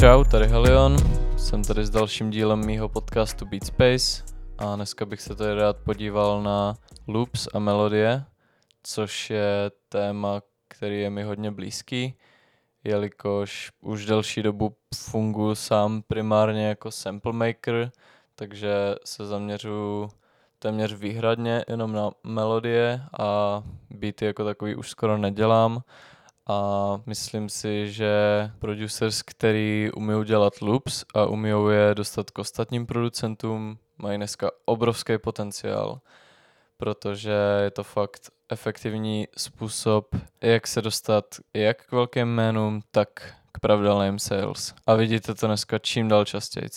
Čau, tady Helion, jsem tady s dalším dílem mýho podcastu Beat Space a dneska bych se tady rád podíval na loops a melodie, což je téma, který je mi hodně blízký, jelikož už delší dobu funguji sám primárně jako sample maker, takže se zaměřuju téměř výhradně jenom na melodie a beaty jako takový už skoro nedělám a myslím si, že producers, který umí dělat loops a umí je dostat k ostatním producentům, mají dneska obrovský potenciál, protože je to fakt efektivní způsob, jak se dostat jak k velkým jménům, tak k pravidelným sales. A vidíte to dneska čím dál častěji.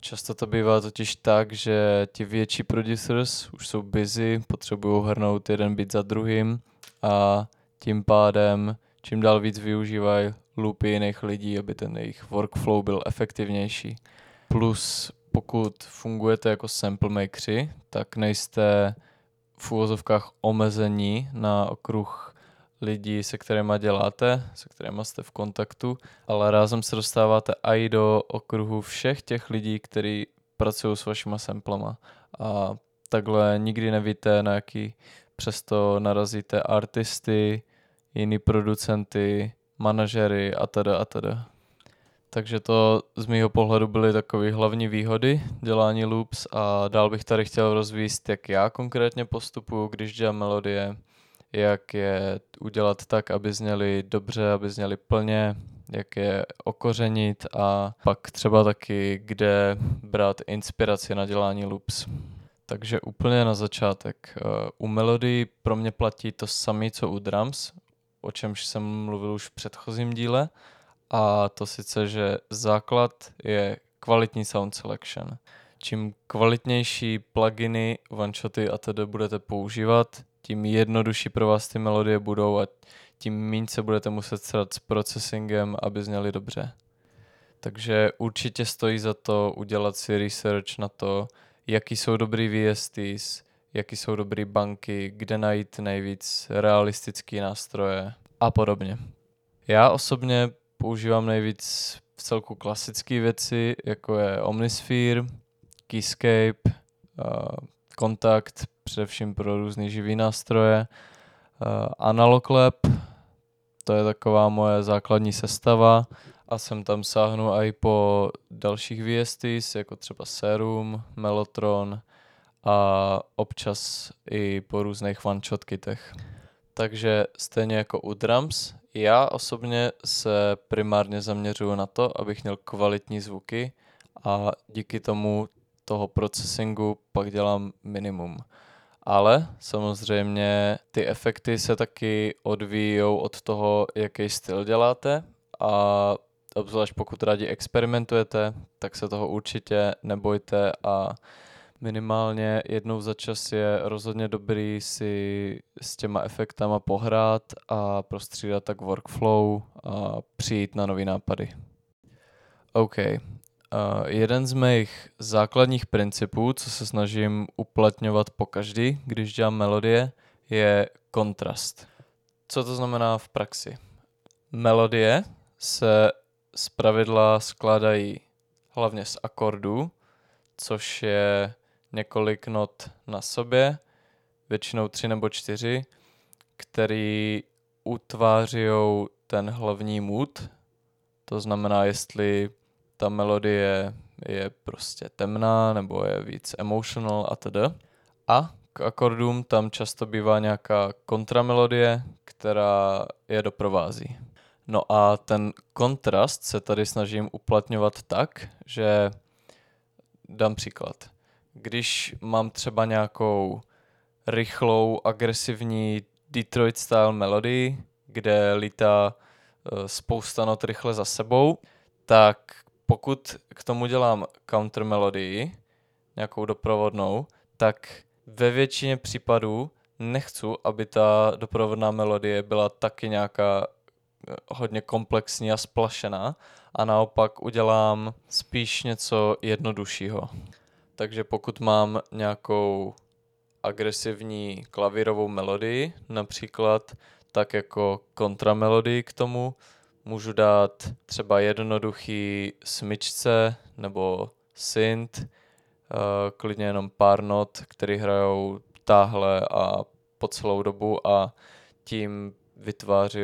Často to bývá totiž tak, že ti větší producers už jsou busy, potřebují hrnout jeden beat za druhým a tím pádem čím dál víc využívají loopy jiných lidí, aby ten jejich workflow byl efektivnější. Plus pokud fungujete jako sample makeri, tak nejste v úvozovkách omezení na okruh lidí, se kterými děláte, se kterými jste v kontaktu, ale rázem se dostáváte i do okruhu všech těch lidí, kteří pracují s vašima samplama. A takhle nikdy nevíte, na jaký přesto narazíte artisty, jiný producenty, manažery a teda a teda. Takže to z mého pohledu byly takové hlavní výhody dělání loops a dál bych tady chtěl rozvíst, jak já konkrétně postupuju, když dělám melodie, jak je udělat tak, aby zněly dobře, aby zněly plně, jak je okořenit a pak třeba taky, kde brát inspiraci na dělání loops. Takže úplně na začátek. Eh, u melodii pro mě platí to samé, co u drums o čemž jsem mluvil už v předchozím díle, a to sice, že základ je kvalitní sound selection. Čím kvalitnější pluginy, one-shoty a tedy budete používat, tím jednodušší pro vás ty melodie budou a tím méně se budete muset srat s processingem, aby zněly dobře. Takže určitě stojí za to udělat si research na to, jaký jsou dobrý VSTs, jaký jsou dobré banky, kde najít nejvíc realistické nástroje a podobně. Já osobně používám nejvíc v celku klasické věci, jako je Omnisphere, Keyscape, uh, Kontakt, především pro různé živý nástroje, uh, Analog Lab, to je taková moje základní sestava a jsem tam sáhnu i po dalších VSTs, jako třeba Serum, Mellotron, a občas i po různých one-shot kitech. Takže stejně jako u drums, já osobně se primárně zaměřuju na to, abych měl kvalitní zvuky a díky tomu toho processingu pak dělám minimum. Ale samozřejmě ty efekty se taky odvíjí od toho, jaký styl děláte a obzvlášť pokud rádi experimentujete, tak se toho určitě nebojte a minimálně jednou za čas je rozhodně dobrý si s těma efektama pohrát a prostřídat tak workflow a přijít na nový nápady. OK. Uh, jeden z mých základních principů, co se snažím uplatňovat po každý, když dělám melodie, je kontrast. Co to znamená v praxi? Melodie se zpravidla skládají hlavně z akordů, což je několik not na sobě, většinou tři nebo čtyři, který utváří ten hlavní mood. To znamená, jestli ta melodie je prostě temná nebo je víc emotional a tedy. A k akordům tam často bývá nějaká kontramelodie, která je doprovází. No a ten kontrast se tady snažím uplatňovat tak, že dám příklad. Když mám třeba nějakou rychlou, agresivní Detroit style melodii, kde lítá eh, spousta not rychle za sebou, tak pokud k tomu dělám counter melodii, nějakou doprovodnou, tak ve většině případů nechci, aby ta doprovodná melodie byla taky nějaká eh, hodně komplexní a splašená a naopak udělám spíš něco jednoduššího. Takže pokud mám nějakou agresivní klavírovou melodii například, tak jako kontramelodii k tomu můžu dát třeba jednoduchý smyčce nebo synth, uh, klidně jenom pár not, který hrajou táhle a po celou dobu a tím vytváří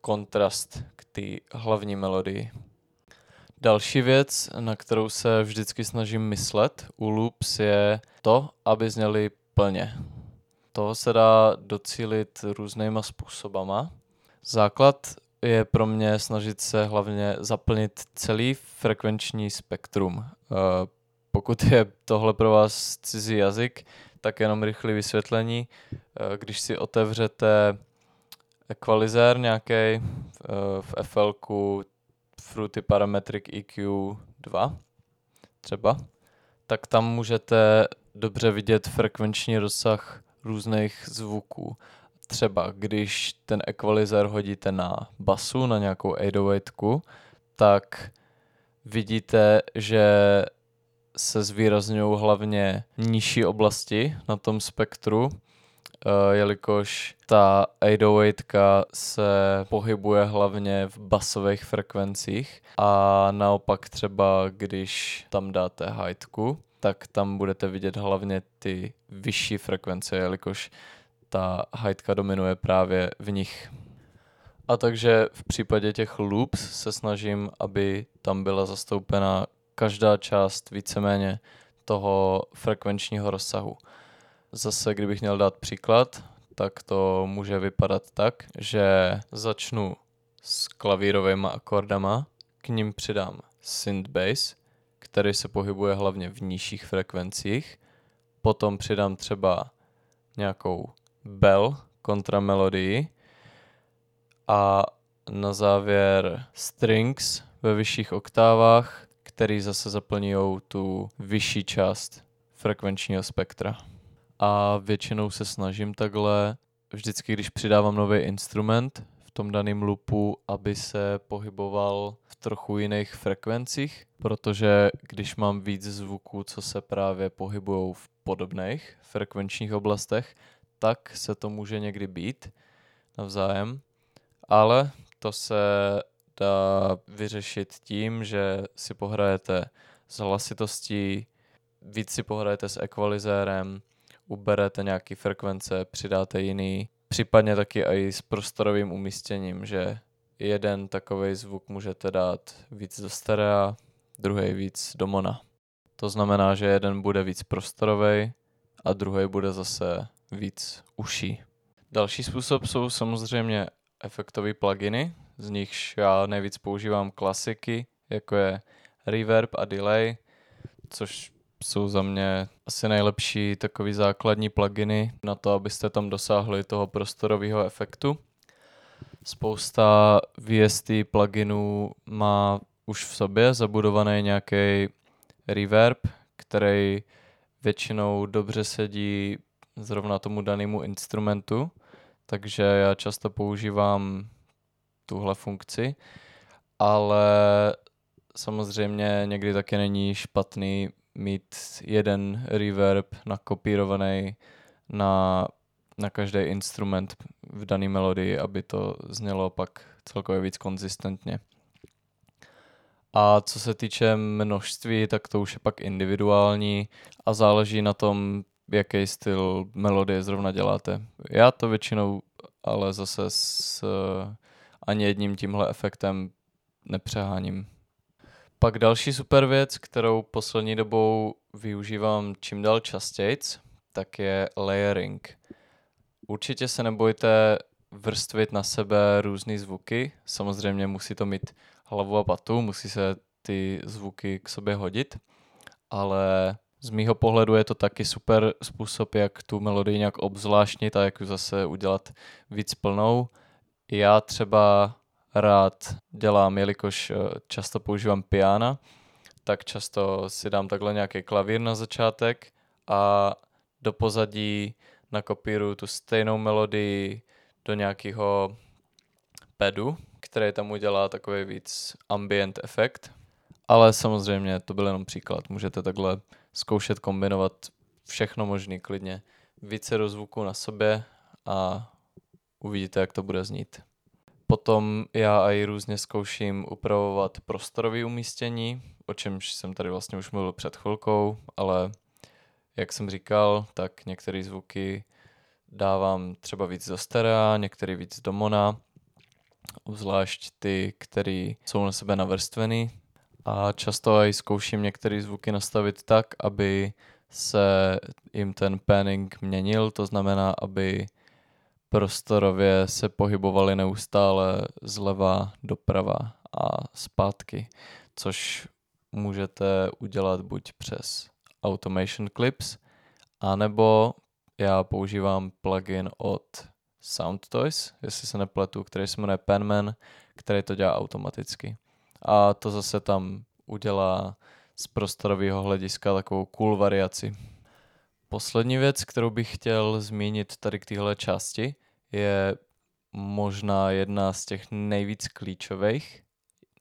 kontrast k té hlavní melodii. Další věc, na kterou se vždycky snažím myslet u loops, je to, aby zněly plně. Toho se dá docílit různýma způsobama. Základ je pro mě snažit se hlavně zaplnit celý frekvenční spektrum. Eh, pokud je tohle pro vás cizí jazyk, tak jenom rychlé vysvětlení. Eh, když si otevřete equalizer nějaký eh, v FL Fruity Parametric EQ 2 třeba, tak tam můžete dobře vidět frekvenční rozsah různých zvuků. Třeba když ten equalizer hodíte na basu, na nějakou 808, tak vidíte, že se zvýrazňují hlavně nižší oblasti na tom spektru, jelikož ta 808 se pohybuje hlavně v basových frekvencích a naopak třeba když tam dáte hajtku, tak tam budete vidět hlavně ty vyšší frekvence, jelikož ta hajtka dominuje právě v nich. A takže v případě těch loops se snažím, aby tam byla zastoupena každá část víceméně toho frekvenčního rozsahu. Zase, kdybych měl dát příklad, tak to může vypadat tak, že začnu s klavírovými akordama, k ním přidám synth bass, který se pohybuje hlavně v nižších frekvencích, potom přidám třeba nějakou bell kontramelodii a na závěr strings ve vyšších oktávách, který zase zaplňují tu vyšší část frekvenčního spektra. A většinou se snažím takhle, vždycky když přidávám nový instrument v tom daném loopu, aby se pohyboval v trochu jiných frekvencích, protože když mám víc zvuků, co se právě pohybují v podobných frekvenčních oblastech, tak se to může někdy být navzájem, ale to se dá vyřešit tím, že si pohrajete s hlasitostí, víc si pohrajete s ekvalizérem, uberete nějaký frekvence, přidáte jiný, případně taky i s prostorovým umístěním, že jeden takový zvuk můžete dát víc do sterea, druhý víc do mona. To znamená, že jeden bude víc prostorový a druhý bude zase víc uší. Další způsob jsou samozřejmě efektové pluginy, z nichž já nejvíc používám klasiky, jako je reverb a delay, což jsou za mě asi nejlepší takový základní pluginy na to, abyste tam dosáhli toho prostorového efektu. Spousta VST pluginů má už v sobě zabudovaný nějaký reverb, který většinou dobře sedí zrovna tomu danému instrumentu, takže já často používám tuhle funkci, ale samozřejmě někdy taky není špatný mít jeden reverb nakopírovaný na, na každý instrument v dané melodii, aby to znělo pak celkově víc konzistentně. A co se týče množství, tak to už je pak individuální a záleží na tom, jaký styl melodie zrovna děláte. Já to většinou ale zase s ani jedním tímhle efektem nepřeháním. Pak další super věc, kterou poslední dobou využívám čím dál častěji, tak je layering. Určitě se nebojte vrstvit na sebe různé zvuky. Samozřejmě musí to mít hlavu a patu, musí se ty zvuky k sobě hodit, ale z mýho pohledu je to taky super způsob, jak tu melodii nějak obzvláštnit a jak ji zase udělat víc plnou. Já třeba rád dělám, jelikož eh, často používám piana, tak často si dám takhle nějaký klavír na začátek a do pozadí nakopíruju tu stejnou melodii do nějakého pedu, který tam udělá takový víc ambient efekt. Ale samozřejmě to byl jenom příklad. Můžete takhle zkoušet kombinovat všechno možný klidně. Více rozvuku na sobě a uvidíte, jak to bude znít. Potom já i různě zkouším upravovat prostorové umístění, o čemž jsem tady vlastně už mluvil před chvilkou, ale jak jsem říkal, tak některé zvuky dávám třeba víc do sterea, některý víc do mona, zvlášť ty, které jsou na sebe navrstvený. A často i zkouším některé zvuky nastavit tak, aby se jim ten panning měnil, to znamená, aby prostorově se pohybovali neustále zleva doprava a zpátky, což můžete udělat buď přes Automation Clips, anebo já používám plugin od SoundToys, jestli se nepletu, který se jmenuje Penman, který to dělá automaticky. A to zase tam udělá z prostorového hlediska takovou cool variaci. Poslední věc, kterou bych chtěl zmínit tady k téhle části, je možná jedna z těch nejvíc klíčových,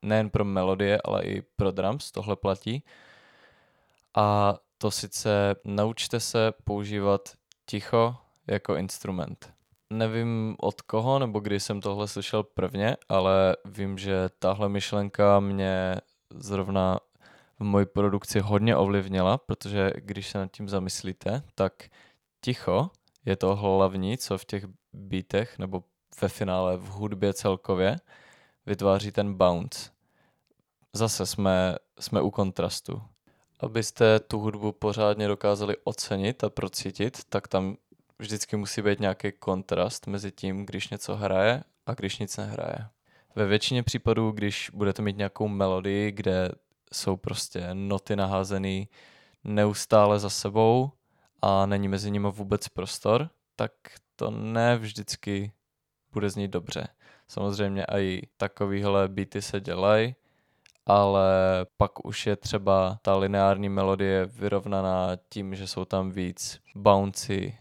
nejen pro melodie, ale i pro drums, tohle platí. A to sice naučte se používat ticho jako instrument. Nevím od koho nebo kdy jsem tohle slyšel prvně, ale vím, že tahle myšlenka mě zrovna v mojí produkci hodně ovlivnila, protože když se nad tím zamyslíte, tak ticho je to hlavní, co v těch beatech nebo ve finále v hudbě celkově vytváří ten bounce. Zase jsme, jsme u kontrastu. Abyste tu hudbu pořádně dokázali ocenit a procítit, tak tam vždycky musí být nějaký kontrast mezi tím, když něco hraje a když nic nehraje. Ve většině případů, když budete mít nějakou melodii, kde jsou prostě noty naházené neustále za sebou a není mezi nimi vůbec prostor, tak to ne vždycky bude znít dobře. Samozřejmě i takovýhle beaty se dělají, ale pak už je třeba ta lineární melodie vyrovnaná tím, že jsou tam víc bouncy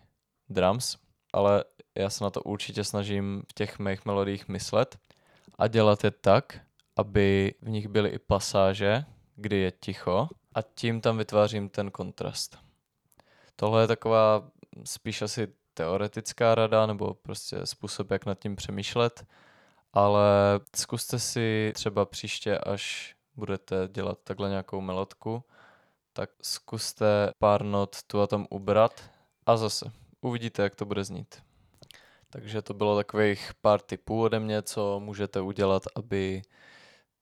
drums, ale já se na to určitě snažím v těch mých melodiích myslet a dělat je tak, aby v nich byly i pasáže, kdy je ticho a tím tam vytvářím ten kontrast. Tohle je taková spíš asi teoretická rada nebo prostě způsob, jak nad tím přemýšlet, ale zkuste si třeba příště, až budete dělat takhle nějakou melodku, tak zkuste pár not tu a tam ubrat a zase uvidíte, jak to bude znít. Takže to bylo takových pár tipů ode mě, co můžete udělat, aby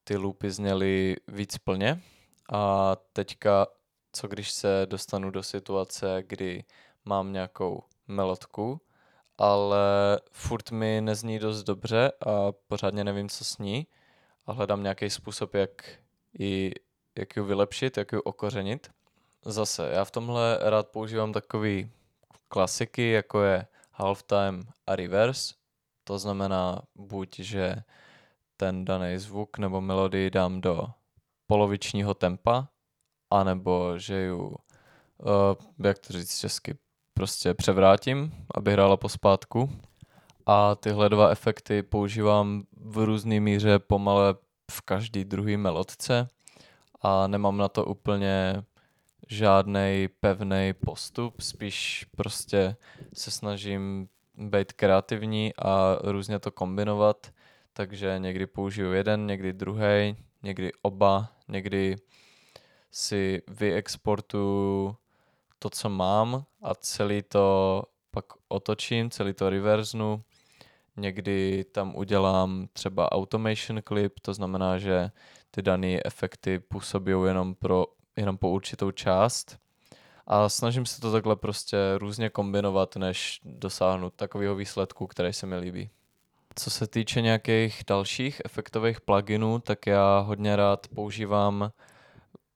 ty loopy zněly víc plně. A teďka, co když se dostanu do situace, kdy mám nějakou melodku, ale furt mi nezní dost dobře a pořádně nevím, co s ní a hledám nějaký způsob, jak ji, jak ji vylepšit, jak ji okořenit. Zase, já v tomhle rád používám takový klasiky, jako je halftime a reverse. To znamená buď, že ten daný zvuk nebo melodii dám do polovičního tempa, anebo že ju, uh, jak to říct česky, prostě převrátím, aby hrála pospátku. A tyhle dva efekty používám v různé míře pomale v každý druhý melodce a nemám na to úplně žádný pevný postup, spíš prostě se snažím být kreativní a různě to kombinovat, takže někdy použiju jeden, někdy druhý, někdy oba, někdy si vyexportuju to, co mám a celý to pak otočím, celý to reverznu. Někdy tam udělám třeba automation clip, to znamená, že ty dané efekty působí jenom, pro, jenom po určitou část. A snažím se to takhle prostě různě kombinovat, než dosáhnout takového výsledku, který se mi líbí. Co se týče nějakých dalších efektových pluginů, tak já hodně rád používám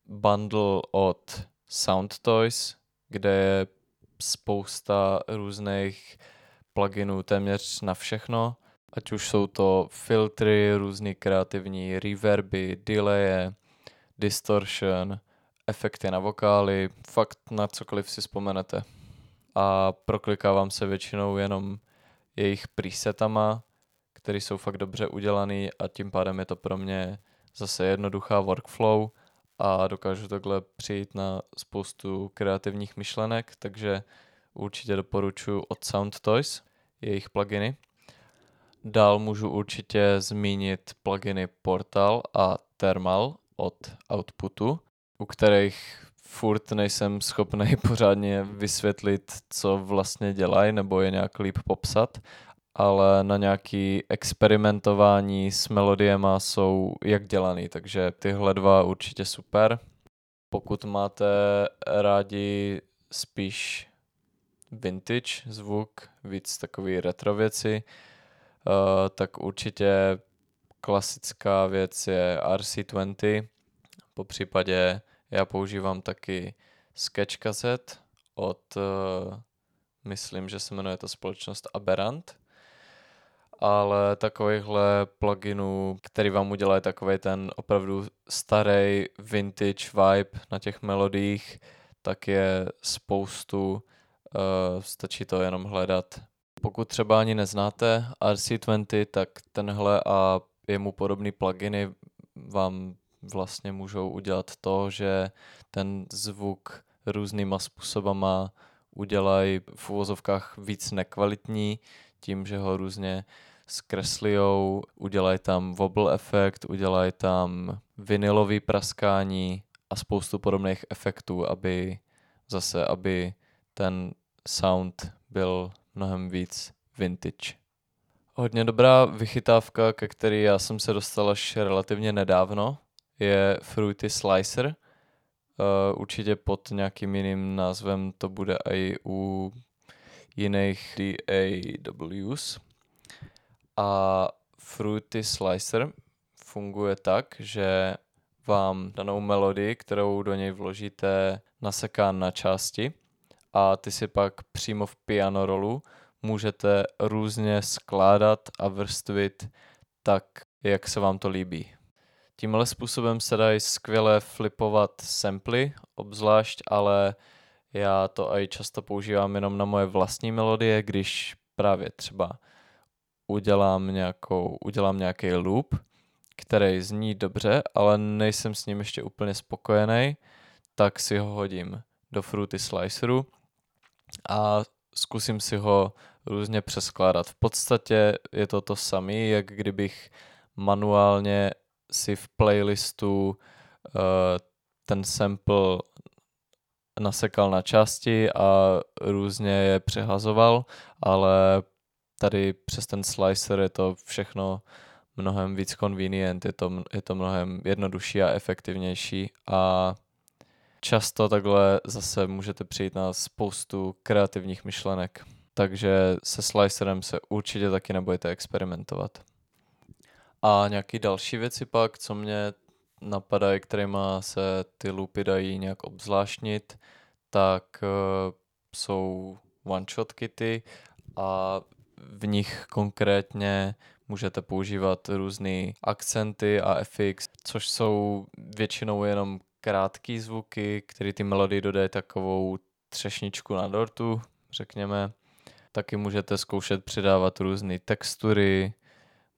bundle od SoundToys, kde je spousta různých pluginů téměř na všechno, ať už jsou to filtry, různý kreativní reverby, delaye, distortion, efekty na vokály, fakt na cokoliv si vzpomenete. A proklikávám se většinou jenom jejich presetama, které jsou fakt dobře udělaný a tím pádem je to pro mě zase jednoduchá workflow a dokážu takhle přijít na spoustu kreativních myšlenek, takže určitě doporučuji od Sound Toys, jejich pluginy. Dál můžu určitě zmínit pluginy Portal a Thermal od Outputu, u kterých furt nejsem schopný pořádně vysvětlit, co vlastně dělají, nebo je nějak líp popsat, ale na nějaký experimentování s melodiema jsou jak dělaný, takže tyhle dva určitě super. Pokud máte rádi spíš vintage zvuk, víc takový retro věci, uh, tak určitě klasická věc je RC20, po případě já používám taky Sketch Cassette od, uh, myslím, že se jmenuje ta společnost Aberrant, ale takovýchhle pluginů, který vám udělají takový ten opravdu starý vintage vibe na těch melodiích, tak je spoustu, uh, stačí to jenom hledat. Pokud třeba ani neznáte RC20, tak tenhle a jemu podobný pluginy vám vlastně můžou udělat to, že ten zvuk různýma způsobama udělají v uvozovkách víc nekvalitní, tím, že ho různě zkreslijou, udělají tam wobble efekt, udělají tam vinilový praskání a spoustu podobných efektů, aby zase, aby ten sound byl mnohem víc vintage. Hodně dobrá vychytávka, ke který já jsem se dostal až relativně nedávno, je Fruity Slicer. Uh, určitě pod nějakým jiným názvem to bude i u jiných DAWs. A Fruity Slicer funguje tak, že vám danou melodii, kterou do něj vložíte, naseká na části a ty si pak přímo v piano rolu můžete různě skládat a vrstvit tak, jak se vám to líbí. Tímhle způsobem se dají skvěle flipovat samply, obzvlášť, ale já to i často používám jenom na moje vlastní melodie, když právě třeba udělám, nějakou, udělám nějaký loop, který zní dobře, ale nejsem s ním ještě úplně spokojený, tak si ho hodím do Fruity Sliceru a zkusím si ho různě přeskládat. V podstatě je to to samé, jak kdybych manuálně si v playlistu uh, ten sample nasekal na části a různě je přehazoval, ale tady přes ten slicer je to všechno mnohem víc convenient, je to, je to mnohem jednodušší a efektivnější a často takhle zase můžete přijít na spoustu kreativních myšlenek. Takže se slicerem se určitě taky nebudete experimentovat. A nějaký další věci pak, co mě napadají, kterýma se ty loopy dají nějak obzvláštnit, tak uh, jsou one-shot kity a v nich konkrétně můžete používat různé akcenty a FX, což jsou většinou jenom krátké zvuky, které ty melodii dodají takovou třešničku na dortu, řekněme. Taky můžete zkoušet přidávat různé textury,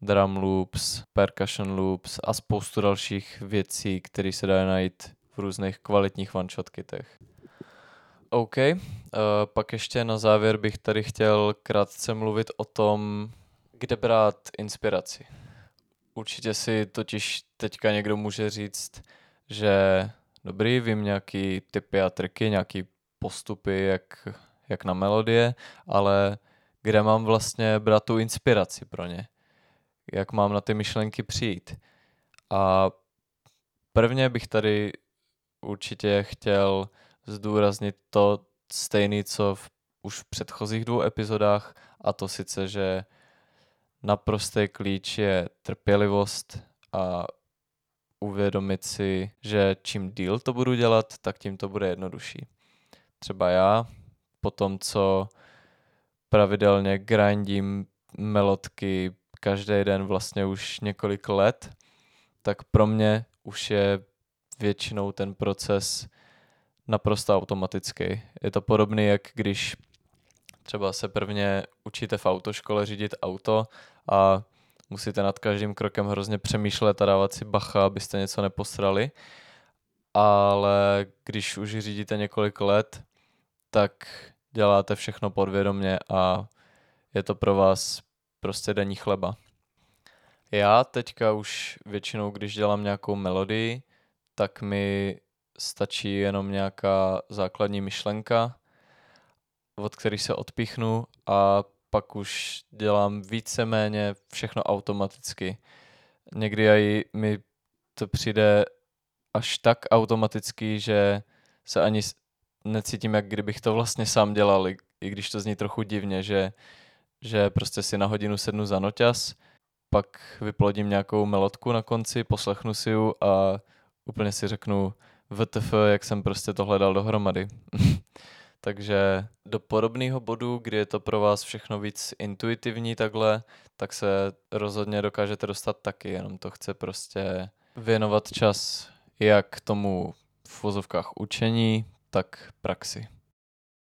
drum loops, percussion loops a spoustu dalších věcí, které se dají najít v různých kvalitních one-shot kitech. OK, uh, pak ještě na závěr bych tady chtěl krátce mluvit o tom, kde brát inspiraci. Určitě si totiž teďka někdo může říct, že dobrý, vím nějaký typy a triky, nějaký postupy, jak, jak na melodie, ale kde mám vlastně brát tu inspiraci pro ně? Jak mám na ty myšlenky přijít? A prvně bych tady určitě chtěl zdůraznit to stejné, co v, už v předchozích dvou epizodách, a to sice, že naprostý klíč je trpělivost a uvědomit si, že čím díl to budu dělat, tak tím to bude jednodušší. Třeba já, po tom, co pravidelně grindím melodky každý den vlastně už několik let, tak pro mě už je většinou ten proces naprosto automatický. Je to podobný, jak když třeba se prvně učíte v autoškole řídit auto a musíte nad každým krokem hrozně přemýšlet a dávat si bacha, abyste něco neposrali. Ale když už řídíte několik let, tak děláte všechno podvědomně a je to pro vás prostě denní chleba. Já teďka už většinou, když dělám nějakou melodii, tak mi stačí jenom nějaká základní myšlenka, od který se odpíchnu a pak už dělám víceméně všechno automaticky. Někdy aj mi to přijde až tak automaticky, že se ani necítím, jak kdybych to vlastně sám dělal, i když to zní trochu divně, že, že prostě si na hodinu sednu za noťas, pak vyplodím nějakou melodku na konci, poslechnu si ju a úplně si řeknu VTF, jak jsem prostě to hledal dohromady. Takže do podobného bodu, kdy je to pro vás všechno víc intuitivní takhle, tak se rozhodně dokážete dostat taky, jenom to chce prostě věnovat čas jak tomu v vozovkách učení, tak praxi.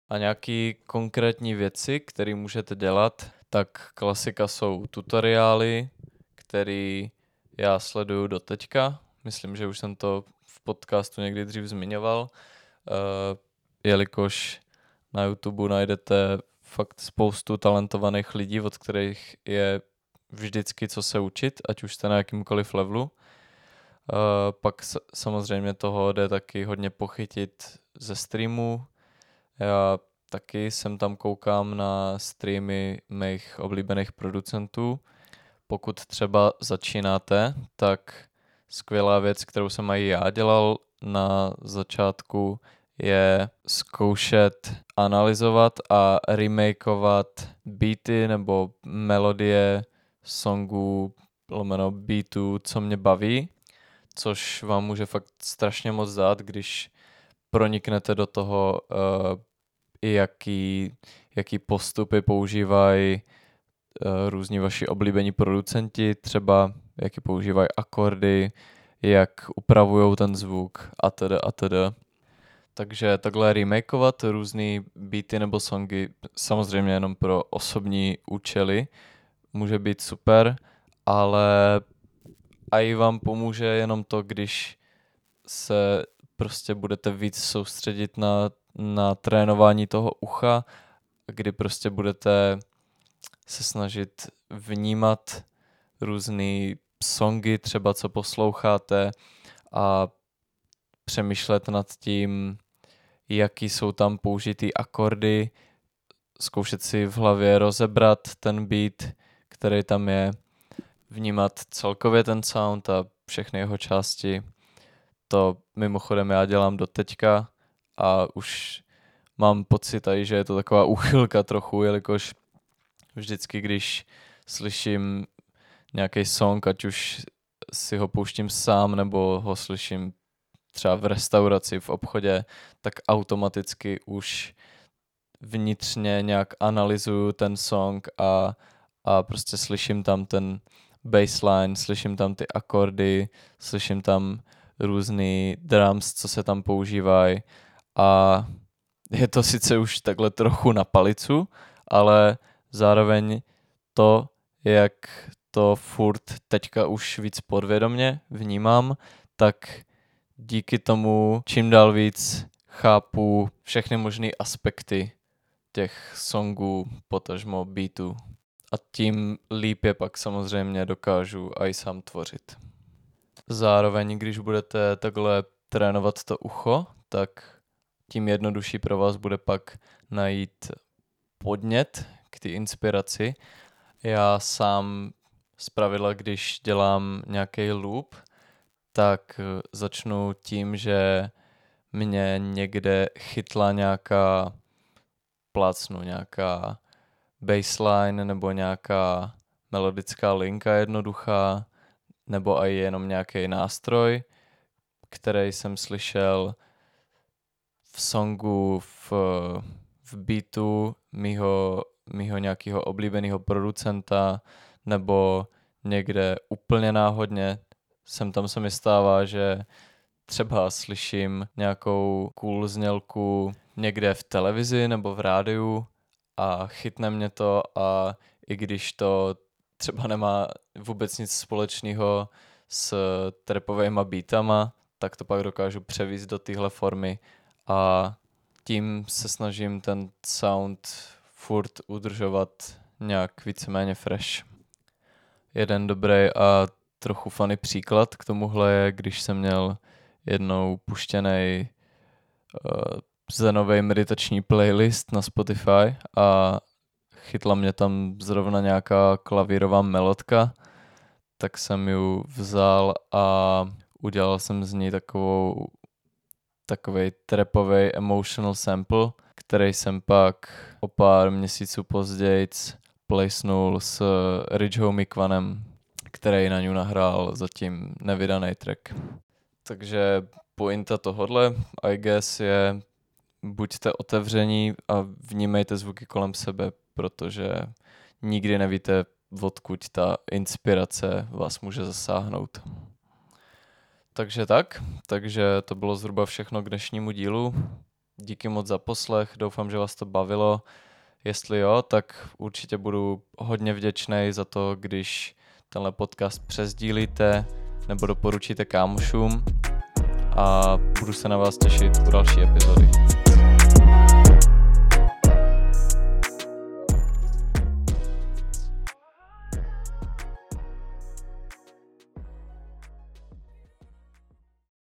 A nějaký konkrétní věci, které můžete dělat, tak klasika jsou tutoriály, který já sleduju do teďka. Myslím, že už jsem to v podcastu někdy dřív zmiňoval, uh, jelikož na YouTube najdete fakt spoustu talentovaných lidí, od kterých je vždycky co se učit, ať už jste na jakýmkoliv levelu. Uh, pak samozřejmě toho jde taky hodně pochytit ze streamu. Já taky jsem tam koukám na streamy mých oblíbených producentů. Pokud třeba začínáte, tak skvělá věc, kterou jsem i já dělal na začátku, je zkoušet analyzovat a remakeovat beaty nebo melodie songů lomeno beatů, co mě baví, což vám může fakt strašně moc dát, když proniknete do toho, uh, jaký, jaký postupy používají uh, různí vaši oblíbení producenti, třeba jaký používají akordy, jak upravují ten zvuk a tedy a tedy. Takže takhle remakeovat různé beaty nebo songy, samozřejmě jenom pro osobní účely, může být super, ale i vám pomůže jenom to, když se prostě budete víc soustředit na, na trénování toho ucha, kdy prostě budete se snažit vnímat různé songy, třeba co posloucháte a přemýšlet nad tím, jaký jsou tam použitý akordy, zkoušet si v hlavě rozebrat ten beat, který tam je, vnímat celkově ten sound a všechny jeho části. To mimochodem já dělám do teďka a už mám pocit aj, že je to taková úchylka trochu, jelikož vždycky, když slyším nějaký song, ať už si ho pouštím sám, nebo ho slyším třeba v restauraci, v obchodě, tak automaticky už vnitřně nějak analyzuju ten song a, a prostě slyším tam ten bassline, slyším tam ty akordy, slyším tam různý drums, co se tam používají a je to sice už takhle trochu na palicu, ale zároveň to, jak to furt teďka už víc podvědomně vnímám, tak díky tomu čím dál víc chápu všechny možné aspekty těch songů, potažmo beatů. A tím líp je pak samozřejmě dokážu i sám tvořit. Zároveň, když budete takhle trénovat to ucho, tak tím jednodušší pro vás bude pak najít podnět k té inspiraci. Já sám zpravidla, když dělám nějaký loop, tak eh, začnu tím, že mě někde chytla nějaká plácnu, nějaká baseline nebo nějaká melodická linka jednoduchá, nebo i jenom nějaký nástroj, který jsem slyšel songu, v, v beatu mýho, mýho nějakého oblíbeného producenta, nebo někde úplně náhodně, sem tam se mi stává, že třeba slyším nějakou cool znělku někde v televizi nebo v rádiu a chytne mě to a i když to třeba nemá vůbec nic společného s trepovými beatama, tak to pak dokážu převíst do téhle formy a tím se snažím ten sound furt udržovat nějak víceméně fresh. Jeden dobrý a trochu funny příklad k tomuhle je, když jsem měl jednou puštěný uh, zenový meditační playlist na Spotify a chytla mě tam zrovna nějaká klavírová melodka, tak jsem ji vzal a udělal jsem z ní takovou takový trapový emotional sample, který jsem pak o pár měsíců později placenul s Rich Homie Quanem, který na ní nahrál zatím nevydaný track. Takže pointa tohodle, I guess, je buďte otevření a vnímejte zvuky kolem sebe, protože nikdy nevíte, odkud ta inspirace vás může zasáhnout. Takže tak, takže to bylo zhruba všechno k dnešnímu dílu. Díky moc za poslech, doufám, že vás to bavilo. Jestli jo, tak určitě budu hodně vděčný za to, když tenhle podcast přezdílíte nebo doporučíte kámošům a budu se na vás těšit u další epizody.